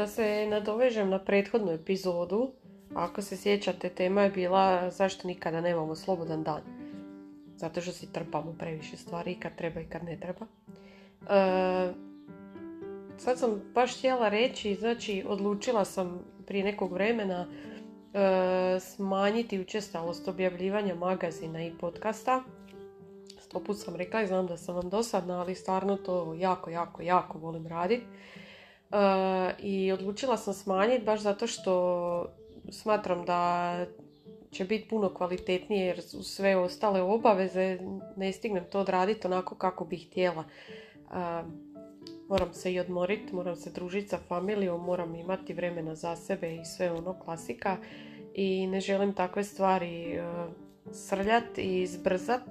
Da se nadovežem na prethodnu epizodu. Ako se sjećate, tema je bila zašto nikada nemamo slobodan dan. Zato što si trpamo previše stvari kad treba i kad ne treba. E, sad sam baš htjela reći, znači odlučila sam prije nekog vremena e, smanjiti učestalost objavljivanja magazina i podcasta. Sto put sam rekla i znam da sam vam dosadna, ali stvarno to jako, jako, jako volim raditi. E, I odlučila sam smanjiti baš zato što smatram da će biti puno kvalitetnije jer u sve ostale obaveze ne stignem to odraditi onako kako bih htjela. E, moram se i odmoriti, moram se družiti sa familijom, moram imati vremena za sebe i sve ono klasika i ne želim takve stvari uh, srljat i izbrzat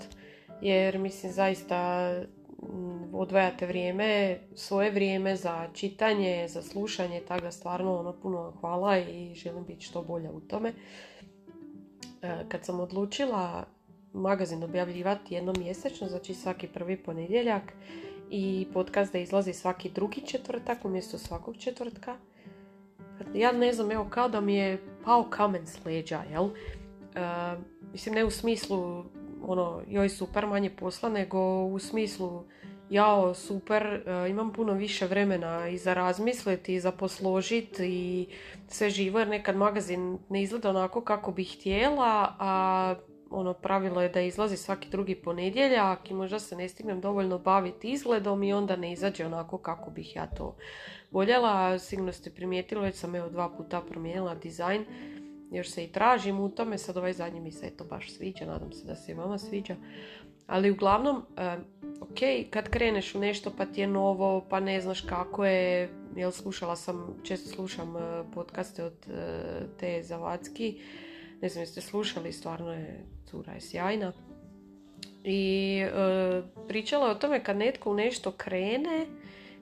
jer mislim zaista odvajate vrijeme, svoje vrijeme za čitanje, za slušanje, tako da stvarno ono puno hvala i želim biti što bolja u tome. E, kad sam odlučila magazin objavljivati jednom mjesečno, znači svaki prvi ponedjeljak i podcast da izlazi svaki drugi četvrtak umjesto svakog četvrtka, ja ne znam, evo kao da mi je pao kamen s leđa, jel? E, mislim, ne u smislu ono, joj super, manje posla, nego u smislu jao, super, e, imam puno više vremena i za razmisliti i za posložiti i sve živo, jer nekad magazin ne izgleda onako kako bih htjela, a ono pravilo je da izlazi svaki drugi ponedjeljak i možda se ne stignem dovoljno baviti izgledom i onda ne izađe onako kako bih ja to voljela. Sigurno ste primijetili, već sam evo dva puta promijenila dizajn još se i tražim u tome, sad ovaj zadnji mi se eto baš sviđa, nadam se da se i vama sviđa. Ali uglavnom, ok, kad kreneš u nešto pa ti je novo, pa ne znaš kako je, jel slušala sam, često slušam e, podcaste od e, te Zavacki, ne znam jeste slušali, stvarno je, cura je sjajna. I e, pričala je o tome kad netko u nešto krene,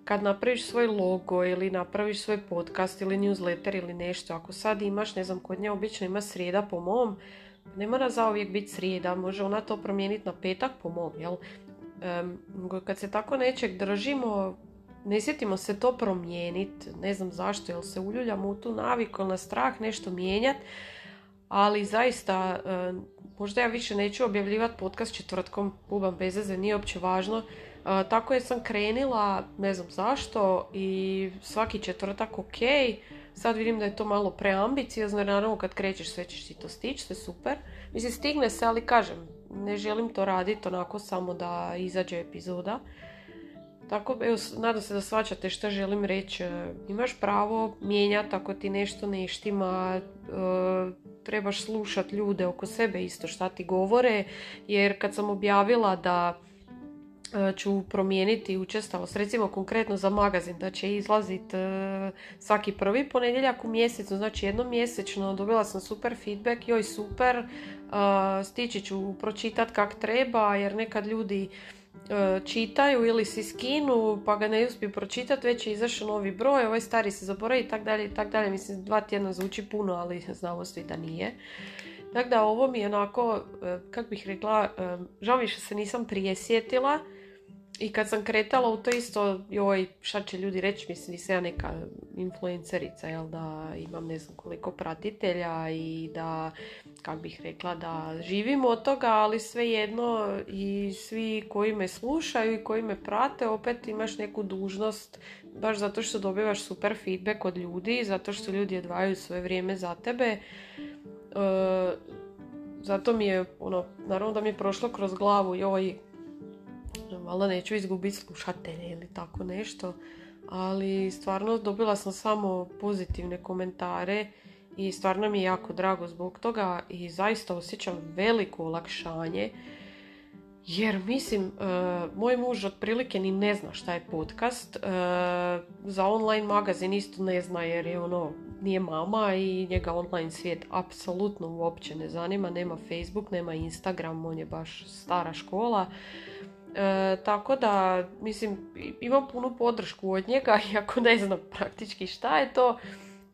kad napraviš svoj logo ili napraviš svoj podcast ili newsletter ili nešto, ako sad imaš, ne znam, kod nje obično ima srijeda po mom, ne mora zauvijek biti srijeda, može ona to promijeniti na petak po mom, jel? kad se tako nečeg držimo, ne sjetimo se to promijeniti, ne znam zašto, jel se uljuljamo u tu naviku na strah nešto mijenjati, ali zaista, možda ja više neću objavljivati podcast četvrtkom, bubam bezeze, nije uopće važno, tako je sam krenila, ne znam zašto, i svaki četvrtak ok. Sad vidim da je to malo preambiciozno, jer naravno kad krećeš sve ćeš ti to stići, sve super. Mislim, stigne se, ali kažem, ne želim to raditi onako samo da izađe epizoda. Tako, evo, nadam se da svačate što želim reći. E, imaš pravo mijenjati ako ti nešto ne štima, e, trebaš slušati ljude oko sebe isto šta ti govore, jer kad sam objavila da ću promijeniti učestalost, recimo konkretno za magazin, da će izlazit e, svaki prvi ponedjeljak u mjesecu, znači jednom mjesečno, dobila sam super feedback, joj super, e, stići ću pročitat kak treba, jer nekad ljudi čitaju ili si skinu pa ga ne uspiju pročitati, već je izašao novi broj, ovaj stari se zaboravi i tak dalje i tak dalje. Mislim, dva tjedna zvuči puno, ali znamo svi da nije. Tako da ovo mi je onako, kak bih rekla, žao mi što se nisam prije sjetila, i kad sam kretala u to isto, joj, šta će ljudi reći, mislim, nisam ja neka influencerica, jel, da imam ne znam koliko pratitelja i da, kak bih rekla, da živim od toga, ali svejedno i svi koji me slušaju i koji me prate, opet imaš neku dužnost, baš zato što dobivaš super feedback od ljudi, zato što ljudi odvajaju svoje vrijeme za tebe. E, zato mi je, ono, naravno da mi je prošlo kroz glavu, joj, valjda neću izgubiti slušatelje ili tako nešto, ali stvarno dobila sam samo pozitivne komentare i stvarno mi je jako drago zbog toga i zaista osjećam veliko olakšanje Jer mislim, e, moj muž otprilike ni ne zna šta je podcast. E, za online magazin isto ne zna jer je ono, nije mama i njega online svijet apsolutno uopće ne zanima. Nema Facebook, nema Instagram, on je baš stara škola. E, tako da, mislim, imam punu podršku od njega, iako ne znam praktički šta je to,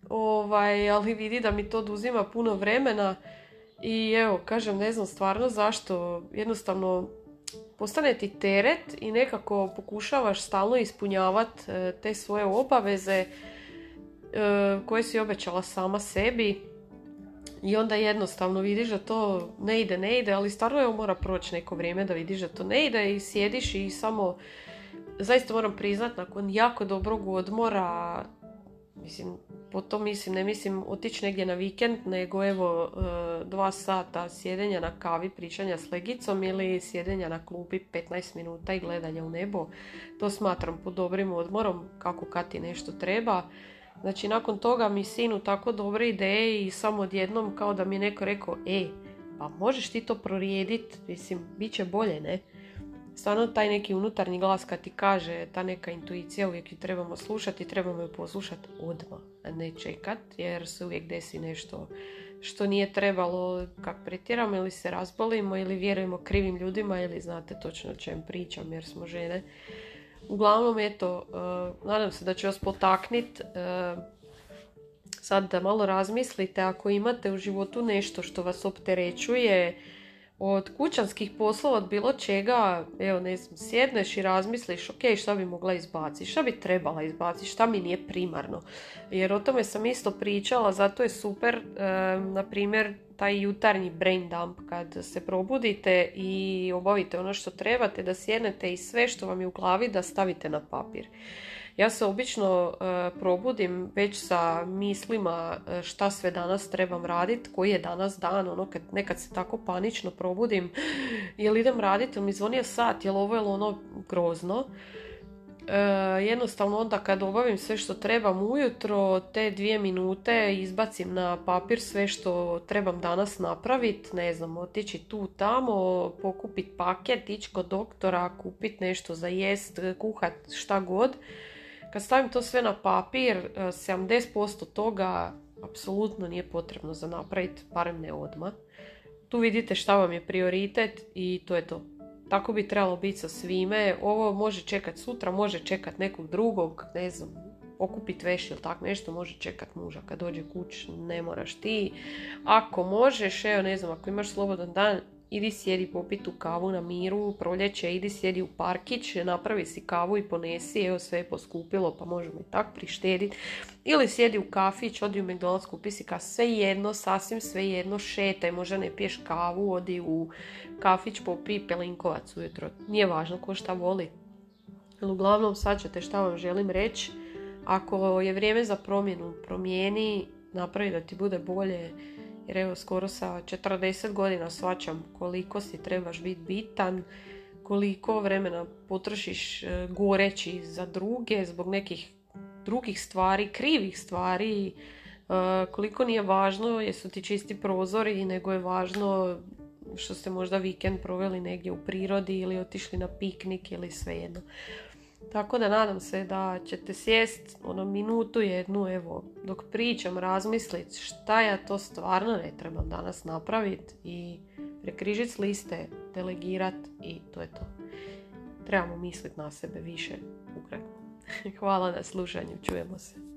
ovaj, ali vidi da mi to oduzima puno vremena i evo, kažem, ne znam stvarno zašto, jednostavno postane ti teret i nekako pokušavaš stalno ispunjavati e, te svoje obaveze koje si obećala sama sebi i onda jednostavno vidiš da to ne ide, ne ide, ali stvarno je mora proći neko vrijeme da vidiš da to ne ide i sjediš i samo, zaista moram priznat, nakon jako dobrog odmora, mislim, po to mislim, ne mislim otići negdje na vikend, nego evo e, dva sata sjedenja na kavi, pričanja s legicom ili sjedenja na klupi 15 minuta i gledanja u nebo. To smatram po dobrim odmorom, kako kad ti nešto treba. Znači, nakon toga mi sinu tako dobre ideje i samo odjednom kao da mi je neko rekao, e, pa možeš ti to prorijedit, mislim, bit će bolje, ne? Stvarno taj neki unutarnji glas kad ti kaže, ta neka intuicija uvijek ju trebamo slušati, trebamo ju poslušati odmah, a ne čekat, jer se uvijek desi nešto što nije trebalo kak pretjeramo ili se razbolimo ili vjerujemo krivim ljudima ili znate točno o čem pričam jer smo žene. Uglavnom, eto, uh, nadam se da će vas potaknit uh, sad da malo razmislite ako imate u životu nešto što vas opterećuje, od kućanskih poslova, od bilo čega, evo ne znam, sjedneš i razmisliš, ok, šta bi mogla izbaciti, šta bi trebala izbaciti, šta mi nije primarno. Jer o tome sam isto pričala, zato je super, e, na primjer, taj jutarnji brain dump kad se probudite i obavite ono što trebate, da sjednete i sve što vam je u glavi da stavite na papir. Ja se obično e, probudim već sa mislima e, šta sve danas trebam raditi, koji je danas dan, ono kad nekad se tako panično probudim, jel idem raditi, jel mi zvonio sat, jel ovo je ono grozno. E, jednostavno onda kad obavim sve što trebam ujutro, te dvije minute izbacim na papir sve što trebam danas napraviti, ne znam, otići tu tamo, pokupiti paket, ići kod doktora, kupiti nešto za jest, kuhat šta god kad stavim to sve na papir, 70% e, toga apsolutno nije potrebno za napraviti, barem ne odmah. Tu vidite šta vam je prioritet i to je to. Tako bi trebalo biti sa svime. Ovo može čekat sutra, može čekat nekog drugog, ne znam, okupit veš ili tak nešto, može čekat muža kad dođe kuć, ne moraš ti. Ako možeš, evo ne znam, ako imaš slobodan dan, idi sjedi popit u kavu na miru, proljeće, idi sjedi u parkić, napravi si kavu i ponesi, evo sve je poskupilo pa možemo i tak prištediti. Ili sjedi u kafić, odi u McDonald's, kupi si ka sve jedno, sasvim sve jedno, šetaj, možda ne piješ kavu, odi u kafić, popi pelinkovac ujutro. Nije važno ko šta voli. Ali uglavnom sad ćete šta vam želim reći. Ako je vrijeme za promjenu, promijeni, napravi da ti bude bolje, jer evo skoro sa 40 godina svačam koliko si trebaš biti bitan, koliko vremena potrošiš e, goreći za druge zbog nekih drugih stvari, krivih stvari, e, koliko nije važno jesu ti čisti prozori, nego je važno što ste možda vikend proveli negdje u prirodi ili otišli na piknik ili svejedno. Tako da nadam se da ćete sjest ono minutu jednu, evo, dok pričam, razmisliti šta ja to stvarno ne trebam danas napraviti i prekrižiti s liste, delegirat i to je to. Trebamo misliti na sebe više ukratko. Hvala na slušanju, čujemo se.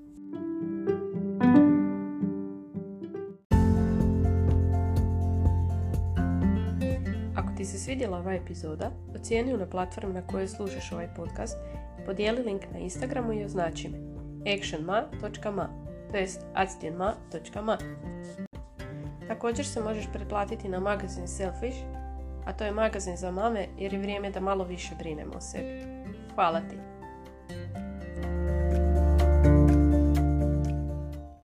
Svidjela ova epizoda, ocijeni na platformi na kojoj slušaš ovaj podcast podijeli link na Instagramu i označi me actionma.ma to jest actionma.ma Također se možeš pretplatiti na magazin Selfish, a to je magazin za mame jer je vrijeme da malo više brinemo o sebi. Hvala ti!